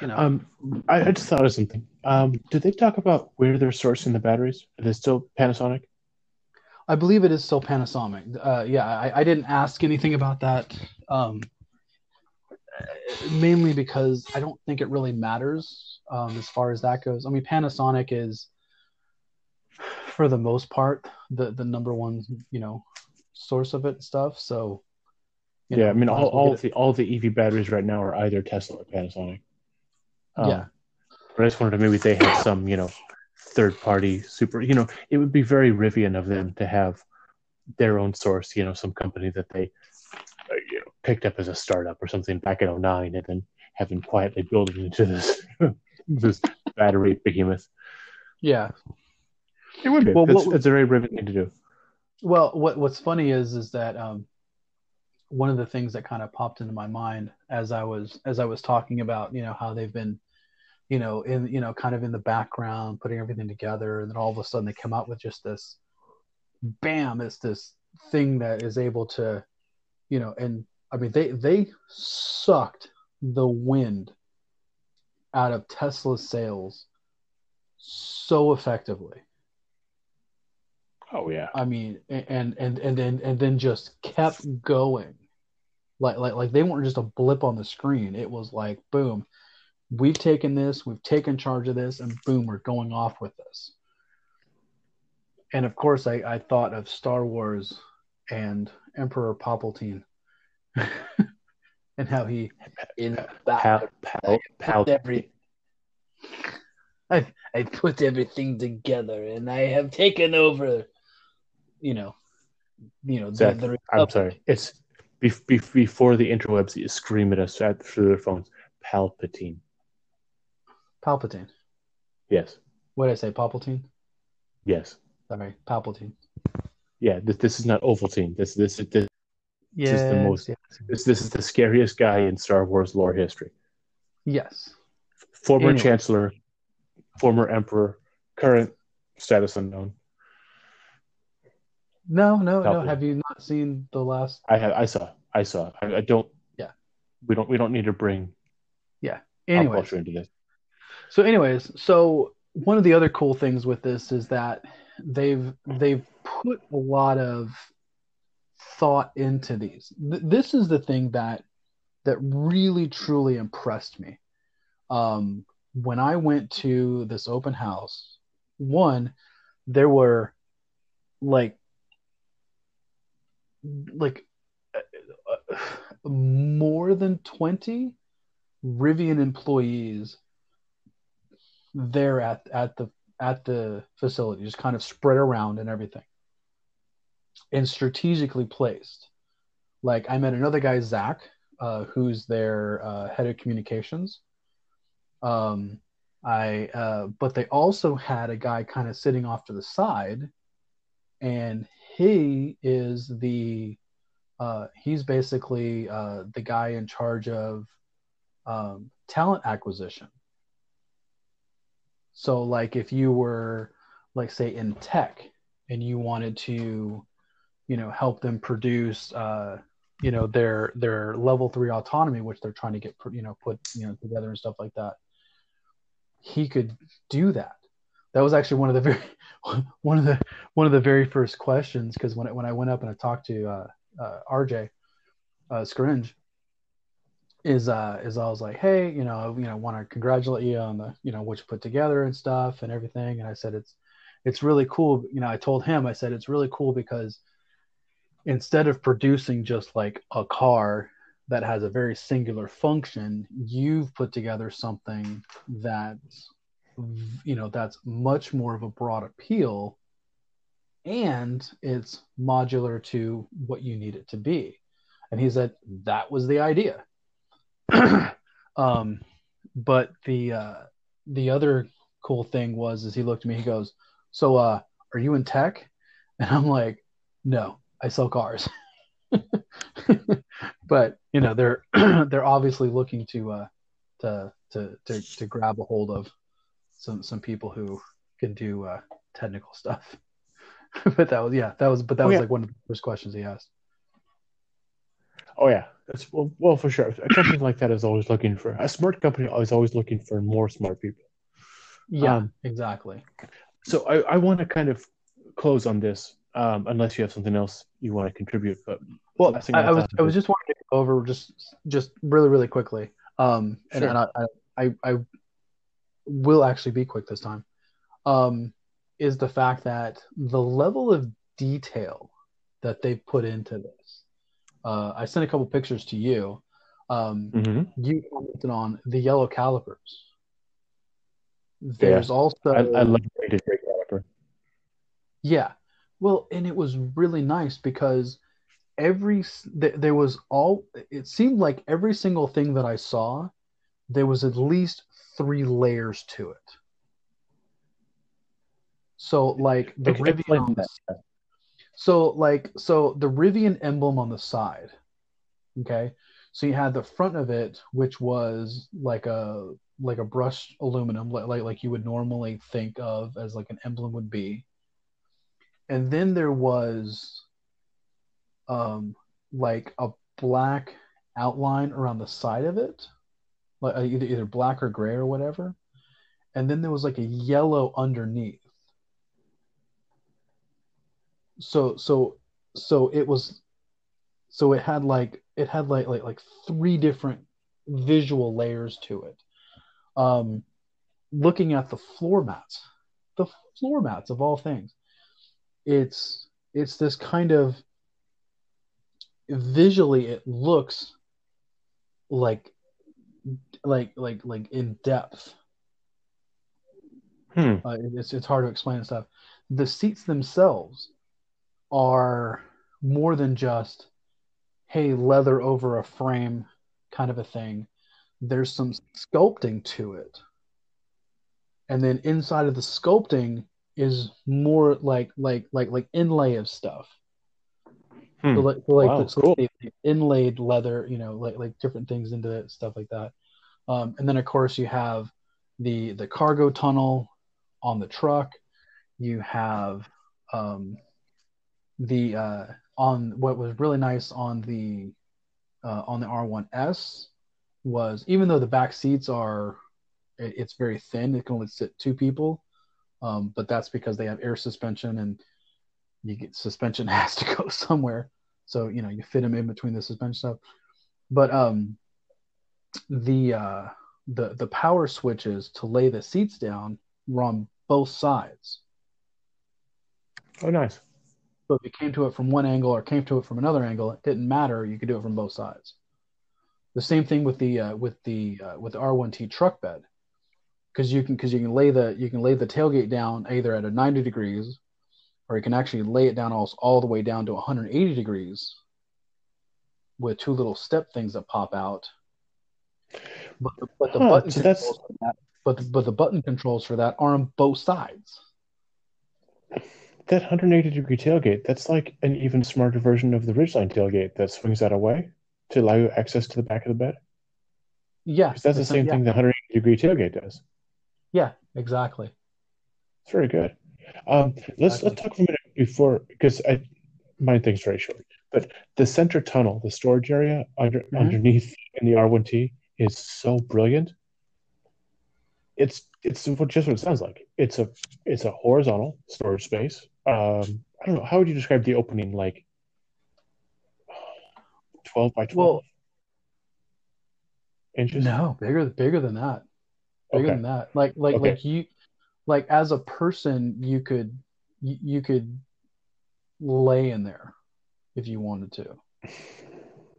You know. Um, I, I just thought of something. Um, did they talk about where they're sourcing the batteries? Are they still Panasonic? I believe it is still Panasonic. Uh, yeah, I, I didn't ask anything about that, um, mainly because I don't think it really matters um, as far as that goes. I mean, Panasonic is, for the most part, the the number one, you know, source of it stuff. So, yeah, know, I mean, all, all the all the EV batteries right now are either Tesla or Panasonic. Um, Yeah. But I just wondered maybe they had some, you know, third party super. You know, it would be very Rivian of them to have their own source. You know, some company that they, uh, you know, picked up as a startup or something back in 09 and then have them quietly build it into this this battery behemoth. yeah. It would be. Well, it's, what- it's a very Rivian thing to do. Well, what what's funny is is that um, one of the things that kind of popped into my mind as I was as I was talking about you know how they've been you know in you know kind of in the background putting everything together and then all of a sudden they come out with just this bam it's this thing that is able to you know and I mean they they sucked the wind out of Tesla's sales so effectively Oh yeah. I mean, and and and then and then just kept going, like like like they weren't just a blip on the screen. It was like boom, we've taken this, we've taken charge of this, and boom, we're going off with this. And of course, I I thought of Star Wars and Emperor Palpatine, and how he in Pal, pal, pal, every. I've I put everything together, and I have taken over. You know, you know. Zach, the, the I'm sorry. It's be, be, before the interwebs you scream at us at, through their phones. Palpatine. Palpatine. Yes. What did I say? Palpatine. Yes. Sorry, Palpatine. Yeah. This, this is not Ovaltine. This this is this, Yes. is the most- yes. this this is the scariest guy in Star Wars lore history. Yes. Former Anyway. Chancellor, former Emperor, current status unknown. No, no, no. Have you not seen the last? I have I saw I saw. I, I don't. Yeah. We don't we don't need to bring Yeah. Anyway, into this. So, anyways, so one of the other cool things with this is that they've they've put a lot of thought into these. Th- this is the thing that that really truly impressed me. Um, when I went to this open house, one, there were like like uh, more than 20 Rivian employees there at at the at the facility, just kind of spread around and everything, and strategically placed. Like I met another guy, Zach, uh, who's their uh, head of communications. Um, I uh, but they also had a guy kind of sitting off to the side, and he is the uh, he's basically uh, the guy in charge of um, talent acquisition. So, like, if you were, like, say, in tech and you wanted to, you know, help them produce, uh, you know, their their level three autonomy, which they're trying to get, you know, put, you know, together and stuff like that, he could do that. That was actually one of the very one of the one of the very first questions because when when I went up and I talked to uh, uh, RJ uh, Scaringe, is uh is I was like, hey, you know, you know, want to congratulate you on the you know what you put together and stuff and everything, and I said it's it's really cool. You know, I told him I said it's really cool because instead of producing just like a car that has a very singular function, you've put together something that's you know that's much more of a broad appeal and it's modular to what you need it to be. And he said that was the idea. Um, but the uh, the other cool thing was is he looked at me he goes so uh, are you in tech? And i'm like no i sell cars. But you know they're they're obviously looking to uh to to to, to grab a hold of some some people who can do uh, technical stuff. but that was yeah, that was but that oh, was yeah. like one of the first questions he asked. Oh yeah, that's well, well for sure. A company like that is always looking for a smart company is always looking for more smart people. Yeah, um, exactly. So I, I want to kind of close on this, um, unless you have something else you want to contribute. But well, I, I was I was just wanting to go over just just really really quickly. Um, and, sure. and I, I I will actually be quick this time, um, is the fact that the level of detail that they've put into this. Uh, I sent a couple pictures to you. Um, mm-hmm. You commented on the yellow calipers. There's yeah. also I, I love the caliper. Yeah, well, and it was really nice because every there was all. It seemed like every single thing that I saw, there was at least three layers to it. So like the Rivian the, so like so the Rivian emblem on the side. Okay. So you had the front of it, which was like a like a brushed aluminum, like like, like you would normally think of as like an emblem would be. And then there was um like a black outline around the side of it like uh, either either black or gray or whatever, and then there was like a yellow underneath. So so so it was, so it had like it had like like like three different visual layers to it. Um, looking at the floor mats, the floor mats of all things, it's it's this kind of visually it looks like like like like in depth. Hmm. Uh, it's it's hard to explain stuff. The seats themselves are more than just hey leather over a frame kind of a thing. There's some sculpting to it, and then inside of the sculpting is more like like like like inlay of stuff. Hmm. So like, so like wow, the, cool. inlaid leather, you know, like like different things into it, stuff like that. Um, and then of course you have the the cargo tunnel on the truck. You have um, the uh, on what was really nice on the uh, on the R1S was even though the back seats are it, it's very thin, it can only sit two people, um, but that's because they have air suspension and you get suspension has to go somewhere, so you know you fit them in between the suspension stuff. But um, the uh, the the power switches to lay the seats down were on both sides. Oh, nice. So if you came to it from one angle or came to it from another angle, it didn't matter. You could do it from both sides. The same thing with the uh, with the uh, with the R1T truck bed, because you can because you can lay the you can lay the tailgate down either at a 90 degrees, or you can actually lay it down all, all the way down to 180 degrees, with two little step things that pop out but the, but the huh, button so controls for that, but the, but the button controls for that are on both sides. That 180 degree tailgate, that's like an even smarter version of the Ridgeline tailgate that swings that away to allow you access to the back of the bed. Yeah, that's the same yeah. thing the 180 degree tailgate does. Yeah, exactly. It's very good. Um, let's let's talk for a minute before because I my thing's very short. But the center tunnel, the storage area under, mm-hmm. underneath in the R1T, is so brilliant. It's it's just what it sounds like. It's a it's a horizontal storage space. Um, I don't know how would you describe the opening like twelve by twelve Well, inches. no, bigger bigger than that. Bigger Okay. than that. Like like Okay. like you like as a person you could you, you could lay in there if you wanted to.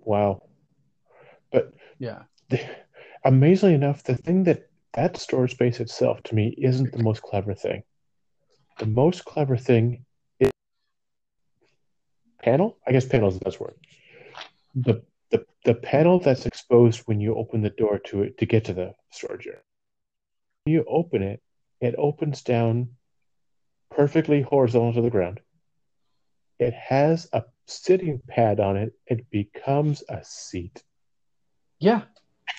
Wow. But Yeah. amazingly enough, the thing that that storage space itself to me isn't the most clever thing. The most clever thing is panel. I guess panel is the best word. The the the panel that's exposed when you open the door to it to get to the storage area. When you open it, it opens down perfectly horizontal to the ground. It has a sitting pad on it. It becomes a seat. Yeah.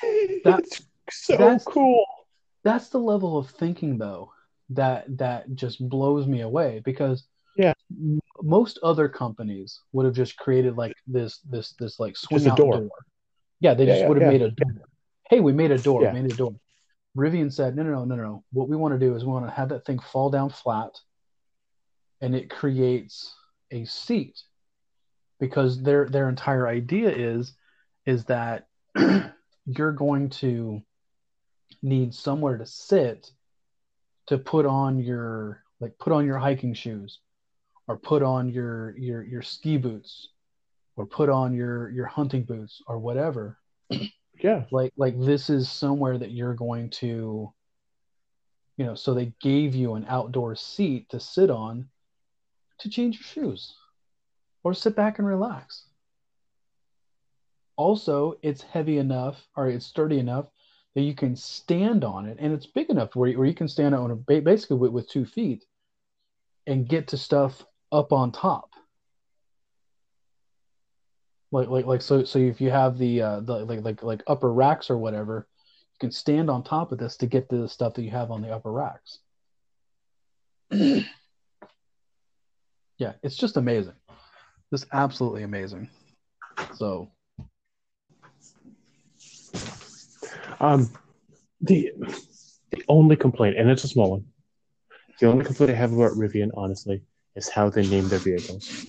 That- That's so that's- cool. That's the level of thinking though that that just blows me away because Yeah. most other companies would have just created like this this this like swing out door. door. Yeah, they Yeah, just yeah, would have yeah. made a door. Hey, we made a door. Yeah. Made a door. Rivian said, no, no, no, no, no. What we want to do is we want to have that thing fall down flat, and it creates a seat, because their their entire idea is is that you're going to need somewhere to sit to put on your like put on your hiking shoes or put on your your your ski boots or put on your your hunting boots or whatever Yeah. like like this is somewhere that you're going to you know so they gave you an outdoor seat to sit on to change your shoes or sit back and relax also it's heavy enough or it's sturdy enough that you can stand on it and it's big enough where, where you can stand on it basically with, with two feet and get to stuff up on top. Like like like so so if you have the uh the like like like upper racks or whatever you can stand on top of this to get to the stuff that you have on the upper racks. Yeah it's just amazing. Just absolutely amazing. So Um, the the only complaint, and it's a small one, the only complaint I have about Rivian, honestly, is how they name their vehicles.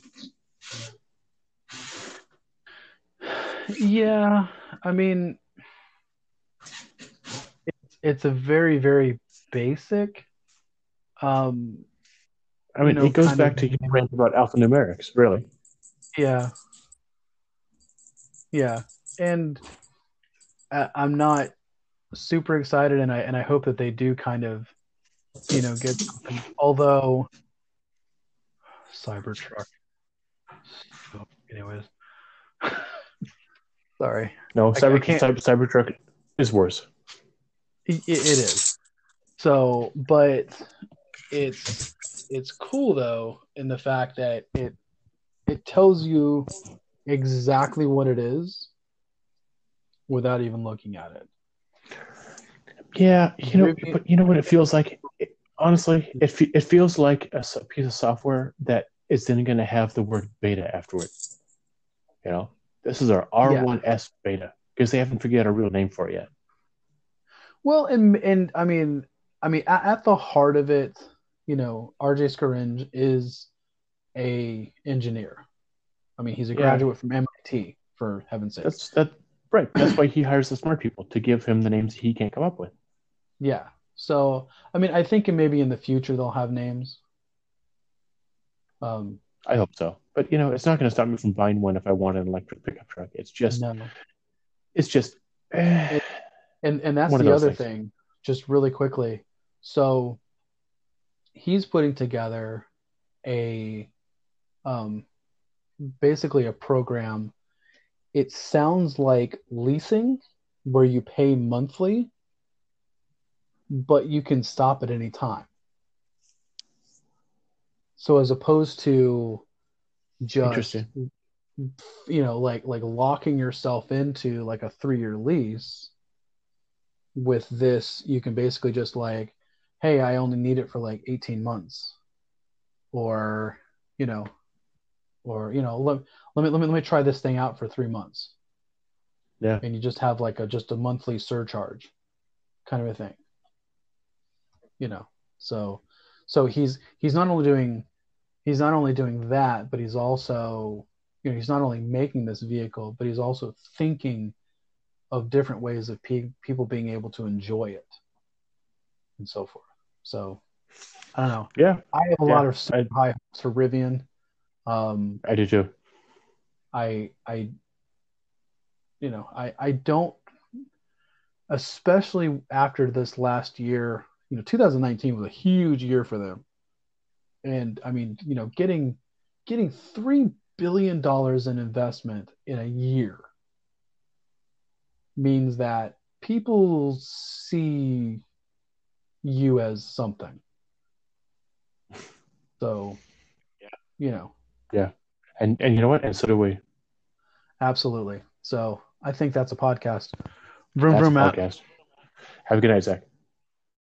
yeah i mean it's it's a very very basic um I mean, You know, it goes back of- to your rant about alphanumerics, really. Yeah. Yeah. And I, I'm not super excited and I and I hope that they do kind of you know get something. Although Cybertruck. So, anyways. Sorry. No, Cyber, can't- Cyber, Cybertruck is worse. It, it is. So, but it's it's cool though in the fact that it it tells you exactly what it is without even looking at it. Yeah, you know, but you know what it feels like. It, honestly, it fe- it feels like a piece of software that is then going to have the word beta after it. You know, this is our R1S beta because they haven't figured out a real name for it yet. Well, and and I mean, I mean, at, at the heart of it, you know, RJ Scaringe is a engineer. I mean, he's a Yeah. graduate from MIT, for heaven's sake. That's that right. That's why he hires the smart people to give him the names he can't come up with. Yeah. So, I mean, I think maybe in the future they'll have names. Um, I hope so. But you know, it's not going to stop me from buying one if I want an electric pickup truck. It's just, no. it's just. eh. And and that's the other things. thing, just really quickly. So he's putting together a um basically a program. It sounds like leasing where you pay monthly, but you can stop at any time. So as opposed to just you know like like locking yourself into like a three year lease with this you can basically just like hey i only need it for like 18 months or you know or you know let, let me let me let me try this thing out for three months Yeah. and you just have like a just a monthly surcharge kind of a thing you know. So so he's he's not only doing he's not only doing that, but he's also you know he's not only making this vehicle, but he's also thinking of different ways of pe- people being able to enjoy it and so forth. So I don't know. Yeah, I have a Yeah, lot of I- high hopes for Rivian. Um, I do too. I I you know I I don't especially after this last year you know 2019 was a huge year for them and I mean you know getting getting three billion dollars in investment in a year means that people see you as something so yeah you know yeah And and you know what? And so do we. Absolutely. So I think that's a podcast. Vroom That's vroom out. podcast. Have a good night, Zach.